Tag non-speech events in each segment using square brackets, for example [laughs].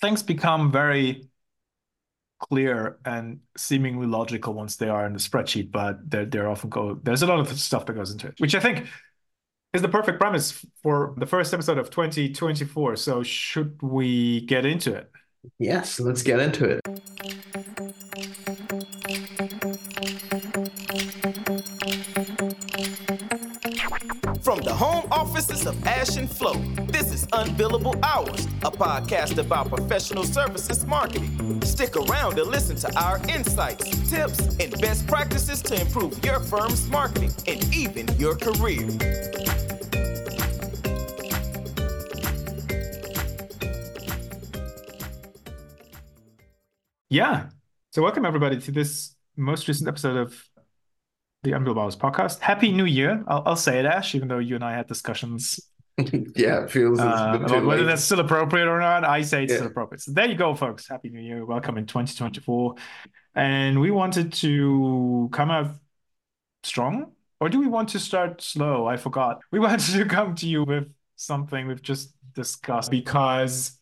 things become very clear and seemingly logical once they are in the spreadsheet, but they're, they're often go there's a lot of stuff that goes into it, which I think is the perfect premise for the first episode of 2024. So should we get into it? Yes, let's get into it. Of Ash and Flo, this is Unbillable Hours, a podcast about professional services marketing. Stick around to listen to our insights, tips, and best practices to improve your firm's marketing and even your career. Yeah. So welcome everybody to this most recent episode of the Hours podcast. Happy New Year. I'll, I'll say it, Ash, even though you and I had discussions [laughs] yeah, it feels uh, about whether that's still appropriate or not. I say it's Yeah. still appropriate. So there you go, folks. Happy New Year. Welcome in 2024. And we wanted to come out strong, or do we want to start slow? I forgot. We [laughs] wanted to come to you with something we've just discussed because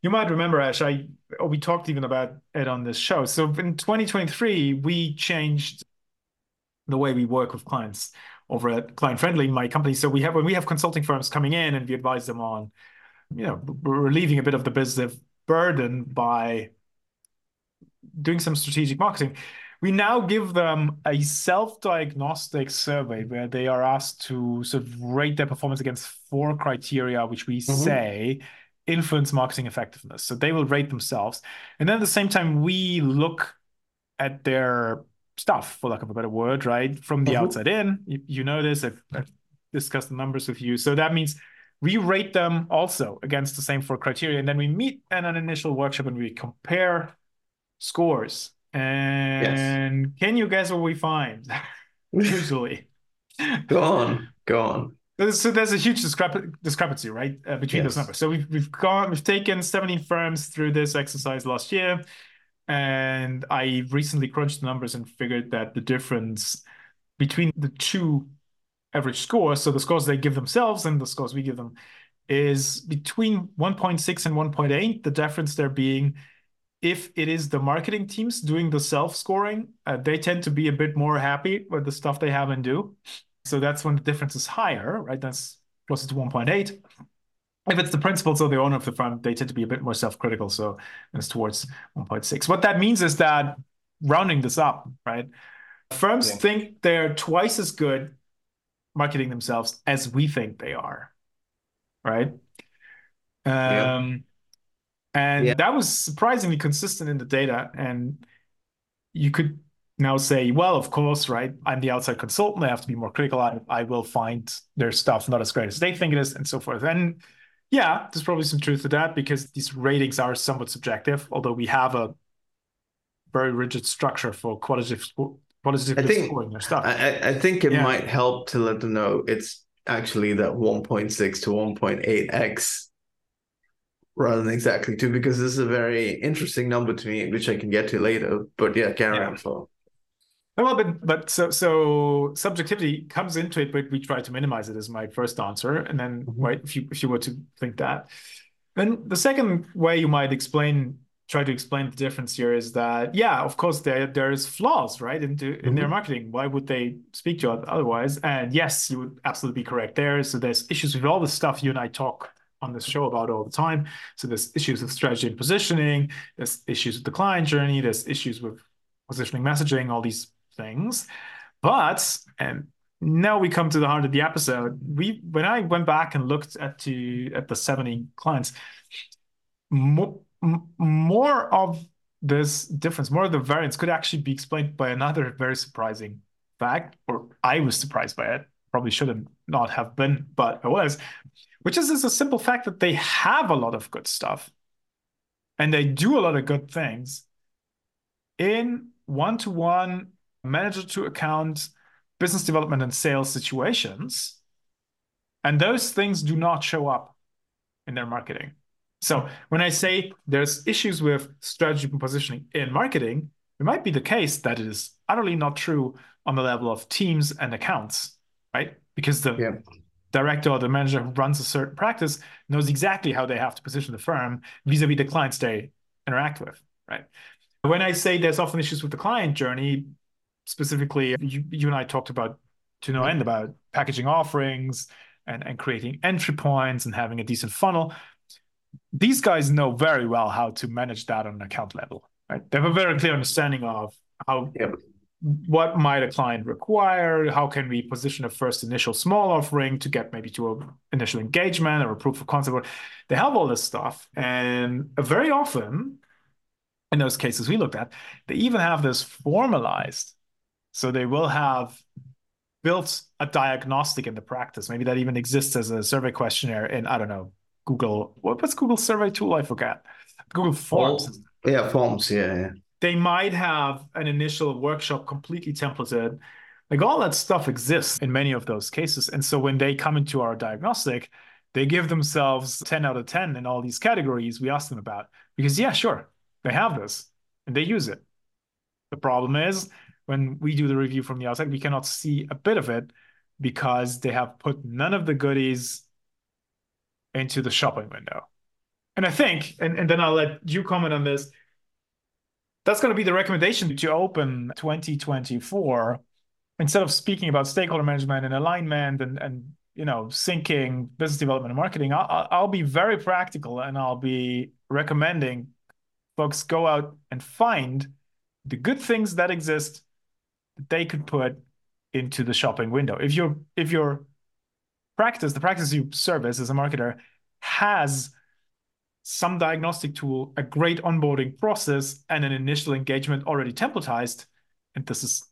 you might remember, Ash, I we talked even about it on this show. So in 2023, we changed the way we work with clients over at Client Friendly, my company. So we have when we have consulting firms coming in and we advise them on, you know, relieving a bit of the business burden by doing some strategic marketing. We now give them a self-diagnostic survey where they are asked to sort of rate their performance against four criteria, which we Mhm. say influence marketing effectiveness. So they will rate themselves. And then at the same time, we look at their stuff, for lack of a better word, right? From the Mhm. outside in. You, you know this, I've, I've discussed the numbers with you. So that means we rate them also against the same four criteria. And then we meet in an initial workshop and we compare scores. And can you guess what we find? [laughs] Usually. [laughs] Go on, go on. So there's a huge discrep- discrepancy, right, uh, between those numbers. So we've we've gone we've taken 17 firms through this exercise last year, and I recently crunched the numbers and figured that the difference between the two average scores, so the scores they give themselves and the scores we give them, is between 1.6 and 1.8. The difference there being if it is the marketing teams doing the self-scoring, uh, they tend to be a bit more happy with the stuff they have and do. So that's when the difference is higher, right? That's closer to 1.8. If it's the principals or the owner of the firm, they tend to be a bit more self-critical. So it's towards 1.6. What that means is that rounding this up, right? Firms Yeah. think they're twice as good marketing themselves as we think they are, right? Yeah. Um, and Yeah. that was surprisingly consistent in the data. And you could now say, well, of course, right? I'm the outside consultant. I have to be more critical. I, I will find their stuff not as great as they think it is, and so forth. And yeah, there's probably some truth to that because these ratings are somewhat subjective, although we have a very rigid structure for qualitative qualitative I think- scoring their stuff. I, I- think it Yeah. might help to let them know it's actually that 1.6 to 1.8x rather than exactly two, because this is a very interesting number to me, which I can get to later. But yeah, carry Yeah. on, Flo. Well, but but so so subjectivity comes into it, but we try to minimize it as my first answer. And then, Mhm. right, if you if you were to think that, then the second way you might explain try to explain the difference here is that yeah, of course there there's flaws, right, into in their Mhm. marketing. Why would they speak to you otherwise? And yes, you would absolutely be correct there. So there's issues with all the stuff you and I talk on this show about all the time. So there's issues with strategy and positioning. There's issues with the client journey. There's issues with positioning, messaging, all these things. But and now we come to the heart of the episode. We when I went back and looked at to at the 70 clients, more, more of this difference, more of the variance could actually be explained by another very surprising fact, or I was surprised by it. Probably shouldn't not have been, but I was, which is, is a simple fact that they have a lot of good stuff and they do a lot of good things in one-to-one manager to account business development and sales situations and those things do not show up in their marketing so when i say there's issues with strategy and positioning in marketing it might be the case that it is utterly not true on the level of teams and accounts right because the Yeah. director or the manager who runs a certain practice knows exactly how they have to position the firm vis-a-vis the clients they interact with, right? When I say there's often issues with the client journey, specifically, you, you and I talked about to no end about packaging offerings and, and creating entry points and having a decent funnel. These guys know very well how to manage that on an account level, right? They have a very clear understanding of how yep. what might a client require, how can we position a first initial small offering to get maybe to an initial engagement or a proof of concept. They have all this stuff. And very often in those cases we looked at, they even have this formalized. So they will have built a diagnostic in the practice. Maybe that even exists as a survey questionnaire in, I don't know, Google. What, what's Google survey tool? I forget. Google Forms. Oh, yeah, Forms. Yeah, yeah. They might have an initial workshop completely templated. Like all that stuff exists in many of those cases. And so when they come into our diagnostic, they give themselves 10 out of 10 in all these categories we ask them about. Because, yeah, sure, they have this and they use it. The problem is when we do the review from the outside, we cannot see a bit of it because they have put none of the goodies into the shopping window. And I think, and, and then I'll let you comment on this. That's going to be the recommendation to open 2024. Instead of speaking about stakeholder management and alignment and, and you know syncing business development and marketing, I'll, I'll be very practical and I'll be recommending folks go out and find the good things that exist they could put into the shopping window. If your if your practice, the practice you service as a marketer, has some diagnostic tool, a great onboarding process, and an initial engagement already templatized, and this is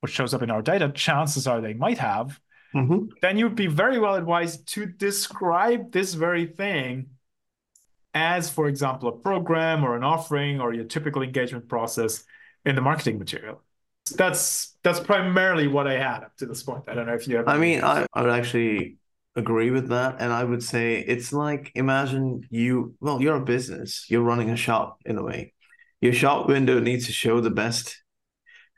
what shows up in our data, chances are they might have, mm-hmm. then you'd be very well advised to describe this very thing as, for example, a program or an offering or your typical engagement process in the marketing material. That's that's primarily what I had up to this point. I don't know if you have. I mean, I, I would actually agree with that, and I would say it's like imagine you. Well, you're a business. You're running a shop in a way. Your shop window needs to show the best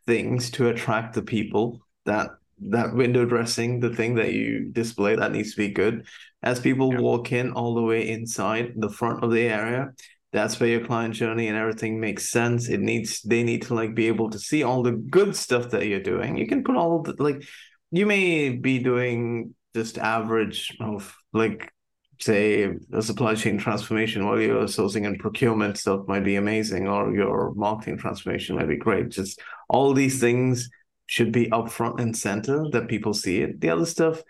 things to attract the people that that window dressing, the thing that you display, that needs to be good. As people yeah. walk in all the way inside the front of the area, that's where your client journey and everything makes sense. It needs they need to like be able to see all the good stuff that you're doing. You can put all the like you may be doing just average of like say a supply chain transformation while your sourcing and procurement stuff might be amazing or your marketing transformation might be great. Just all these things should be up front and center that people see it. The other stuff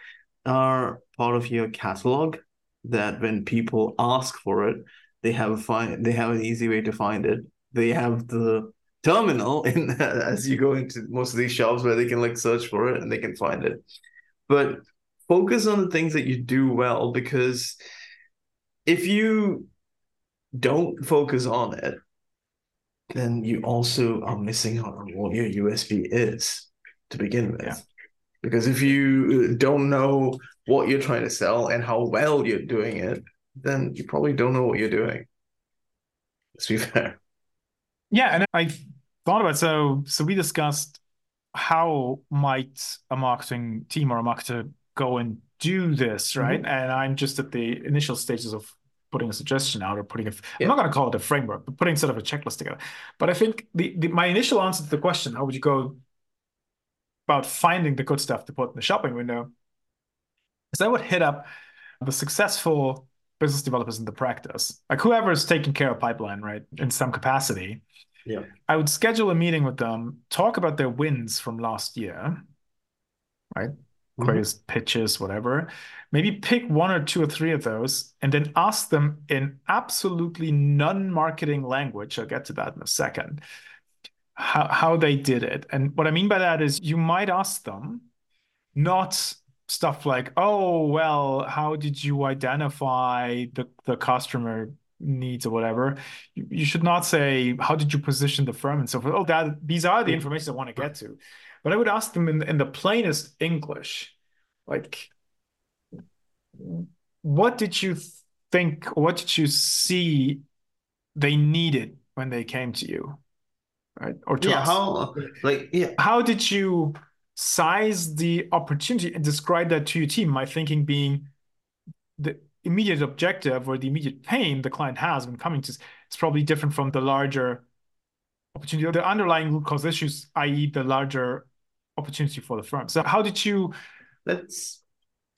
are part of your catalog that when people ask for it, they have a find they have an easy way to find it. They have the terminal [laughs] in as you go into most of these shops where they can like search for it and they can find it. But focus on the things that you do well because if you don't focus on it, then you also are missing out on what your USP is to begin with. Yeah. Because if you don't know what you're trying to sell and how well you're doing it, then you probably don't know what you're doing. Let's be [laughs] fair. Yeah, and I thought about so so we discussed how might a marketing team or a marketer go and do this, right? Mm-hmm. And I'm just at the initial stages of putting a suggestion out or putting a, yeah. I'm not going to call it a framework, but putting sort of a checklist together. But I think the, the my initial answer to the question, how would you go about finding the good stuff to put in the shopping window, is I would hit up the successful business developers in the practice, like whoever is taking care of pipeline, right, in some capacity. Yeah. I would schedule a meeting with them, talk about their wins from last year, right? Mm-hmm. Pitches, whatever. Maybe pick one or two or three of those and then ask them in absolutely non marketing language. I'll get to that in a second. How, how they did it. And what I mean by that is you might ask them not stuff like, oh, well, how did you identify the, the customer needs or whatever? You, you should not say, how did you position the firm and so forth. Oh, that these are the information I want to get to. But I would ask them in, in the plainest English, like, what did you think, what did you see they needed when they came to you? Right. Or to yeah, us? how like yeah. How did you size the opportunity and describe that to your team. My thinking being the immediate objective or the immediate pain the client has when coming to is probably different from the larger opportunity or the underlying root cause issues, i.e., the larger opportunity for the firm. So, how did you let's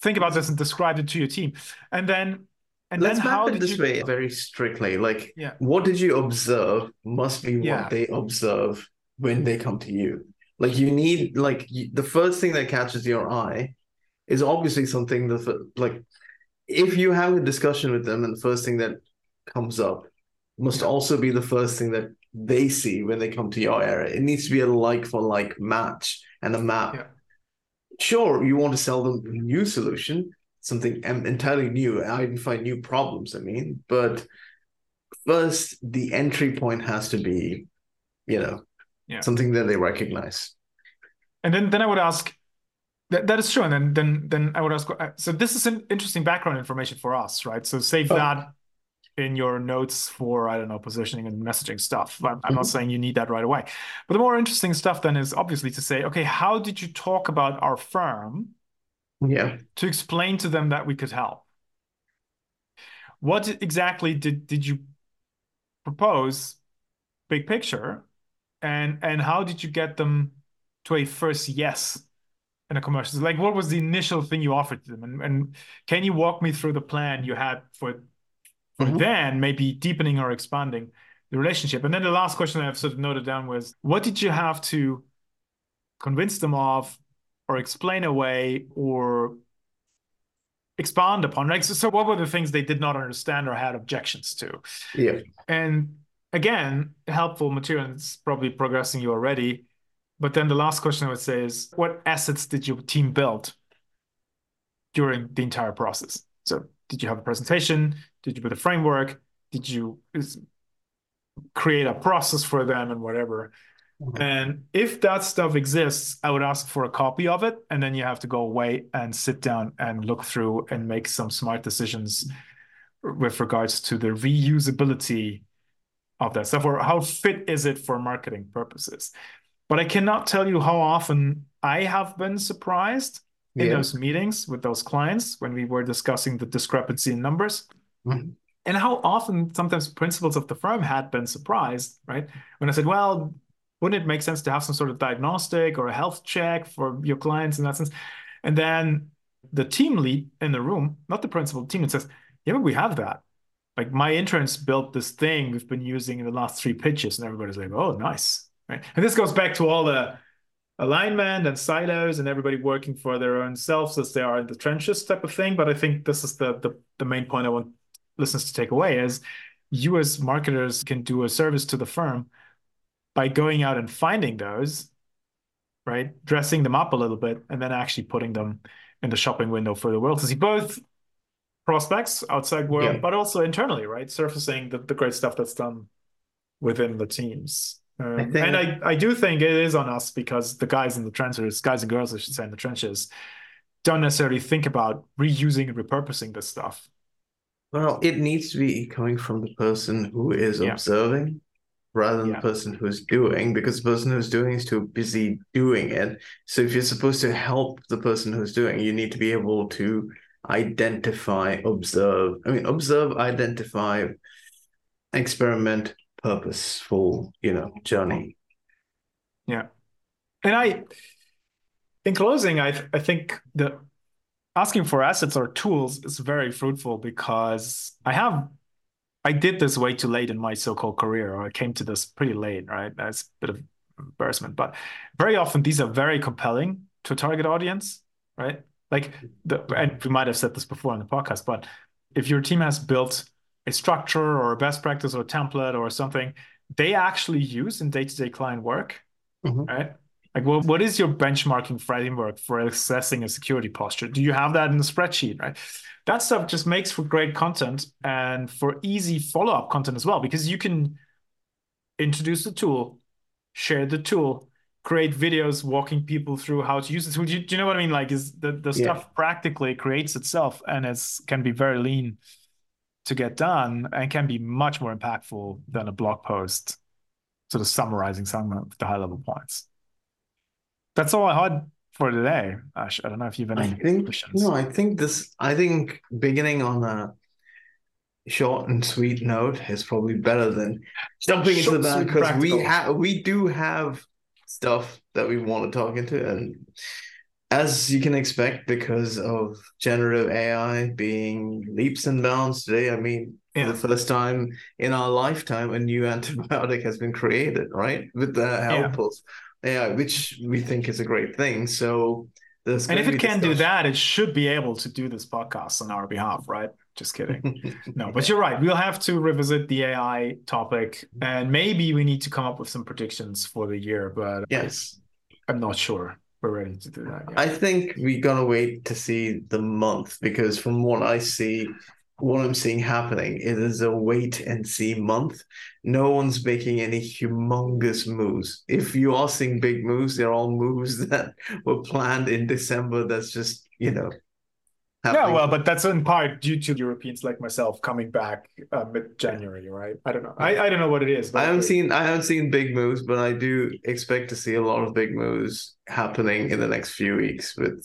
think about this and describe it to your team? And then, and let's then map how it did this you... way very strictly. Like, Yeah. what did you observe must be what Yeah. they observe when they come to you. Like, you need like you, the first thing that catches your eye is obviously something that like if you have a discussion with them and the first thing that comes up must also be the first thing that they see when they come to your area. It needs to be a like for like match and a map. Yeah. Sure, you want to sell them a new solution, something entirely new, identify new problems. I mean, but first, the entry point has to be, you know, Yeah. something that they recognize. And then, then I would ask, that, that is true. And then, then, then I would ask, uh, so this is an interesting background information for us, right? So save Oh. that in your notes for, I don't know, positioning and messaging stuff. I'm, I'm not Mhm. saying you need that right away. But the more interesting stuff then is obviously to say, okay, how did you talk about our firm Yeah. to explain to them that we could help? What exactly did, did you propose, big picture, and and how did you get them to a first yes in a commercial? Like, what was the initial thing you offered to them, and and can you walk me through the plan you had for for Mhm. then maybe deepening or expanding the relationship? And then the last question I've sort of noted down was, what did you have to convince them of, or explain away, or expand upon? Right. So, so what were the things they did not understand or had objections to? Yeah. And again, helpful material, and it's probably progressing you already. But then the last question I would say is what assets did your team build during the entire process? So did you have a presentation? Did you build a framework? Did you create a process for them and whatever? Mhm. And if that stuff exists, I would ask for a copy of it. And then you have to go away and sit down and look through and make some smart decisions with regards to the reusability of that stuff or how fit is it for marketing purposes. But I cannot tell you how often I have been surprised in those meetings with those clients when we were discussing the discrepancy in numbers. Mhm. And how often sometimes principals of the firm had been surprised, right? When I said, well, wouldn't it make sense to have some sort of diagnostic or a health check for your clients in that sense? And then the team lead in the room, not the principal, team lead says, yeah, but we have that. Like my interns built this thing we've been using in the last three pitches, and everybody's like, oh, nice. Right. And this goes back to all the alignment and silos and everybody working for their own selves as they are in the trenches type of thing. But I think this is the the, the main point I want listeners to take away is you as marketers can do a service to the firm by going out and finding those, right? Dressing them up a little bit and then actually putting them in the shopping window for the world to see both prospects outside world, Yeah. but also internally, right? Surfacing the, the great stuff that's done within the teams. Um, I think- and I, I do think it is on us because the guys in the trenches, guys and girls, I should say, in the trenches, don't necessarily think about reusing and repurposing this stuff. Well, it needs to be coming from the person who is Yeah. observing rather than Yeah. the person who's doing, because the person who's doing is too busy doing it. So if you're supposed to help the person who's doing, you need to be able to identify, observe. I mean, observe, identify, experiment, purposeful, you know, journey. Yeah. And I, in closing, I I think that asking for assets or tools is very fruitful because I have, I did this way too late in my so-called career, or I came to this pretty late, right? That's a bit of embarrassment, but very often these are very compelling to a target audience, right? Like the, and we might have said this before in the podcast, but if your team has built a structure or a best practice or a template or something they actually use in day-to-day client work, Mhm. right? Like, well, what is your benchmarking framework for assessing a security posture? Do you have that in the spreadsheet, right? That stuff just makes for great content and for easy follow-up content as well, because you can introduce the tool, share the tool, create videos walking people through how to use the tool. Do you, do you know what I mean? Like, is the, the Yeah. stuff practically creates itself and it's can be very lean to get done and can be much more impactful than a blog post sort of summarizing some of the high level points. That's all I had for today, Ash? I don't know if you've any I think questions. no, I think this. I think beginning on a short and sweet note is probably better than jumping into Short, that because we have we do have stuff that we want to talk into, and as you can expect, because of generative AI being leaps and bounds today. I mean, Yeah. for the first time in our lifetime, a new [laughs] antibiotic has been created, right? With the help of AI, which we think is a great thing. So there's And if it can do that, it should be able to do this podcast on our behalf, right? Just kidding. [laughs] No, but you're right. We'll have to revisit the AI topic, and maybe we need to come up with some predictions for the year. But Yes. I, am not sure we're ready to do that. Yet. I think we're gonna wait to see the month because from what I see, what I'm seeing happening, it is a wait and see month. No one's making any humongous moves. If you are seeing big moves, they're all moves [laughs] that were planned in December. That's just you know. yeah, well, but that's in part due to Europeans like myself coming back uh, mid-January, right? I don't know. I, I don't know what it is. But I haven't seen I haven't seen big moves, but I do expect to see a lot of big moves happening in the next few weeks. With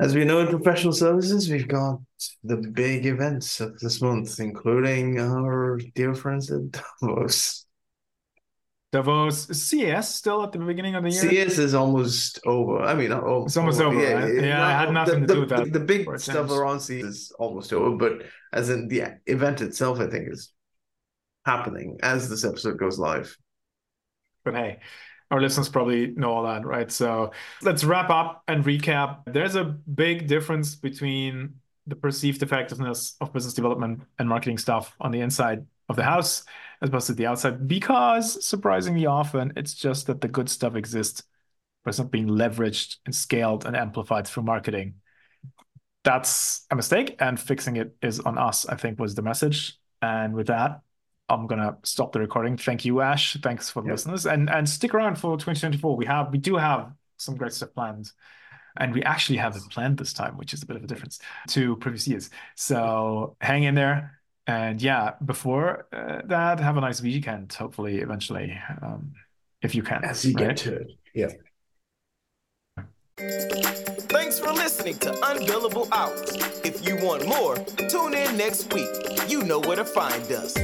as we know in professional services, we've got the big events of this month, including our dear friends at Davos. Davos, CS still at the beginning of the year. CS is almost over. I mean, almost It's almost over, right? it- Yeah, I had nothing the, to do the- with that The big for stuff around CS is almost over, but as in the event itself, I think is happening as this episode goes live. But hey, our listeners probably know all that, right? So let's wrap up and recap. There's a big difference between the perceived effectiveness of business development and marketing stuff on the inside of the house as opposed to the outside, because surprisingly often it's just that the good stuff exists, but it's not being leveraged and scaled and amplified through marketing. That's a mistake, and fixing it is on us, I think was the message. And with that, I'm gonna stop the recording. Thank you, Ash. Thanks for the Yep. listeners, and and stick around for 2024. We have we do have some great stuff planned, and we actually have it planned this time, which is a bit of a difference to previous years. So hang in there, and yeah, before uh, that, have a nice weekend. Hopefully, eventually, um, if you can. As you right? get to it. Yeah. Thanks for listening to Unbillable Hours. If you want more, tune in next week. You know where to find us.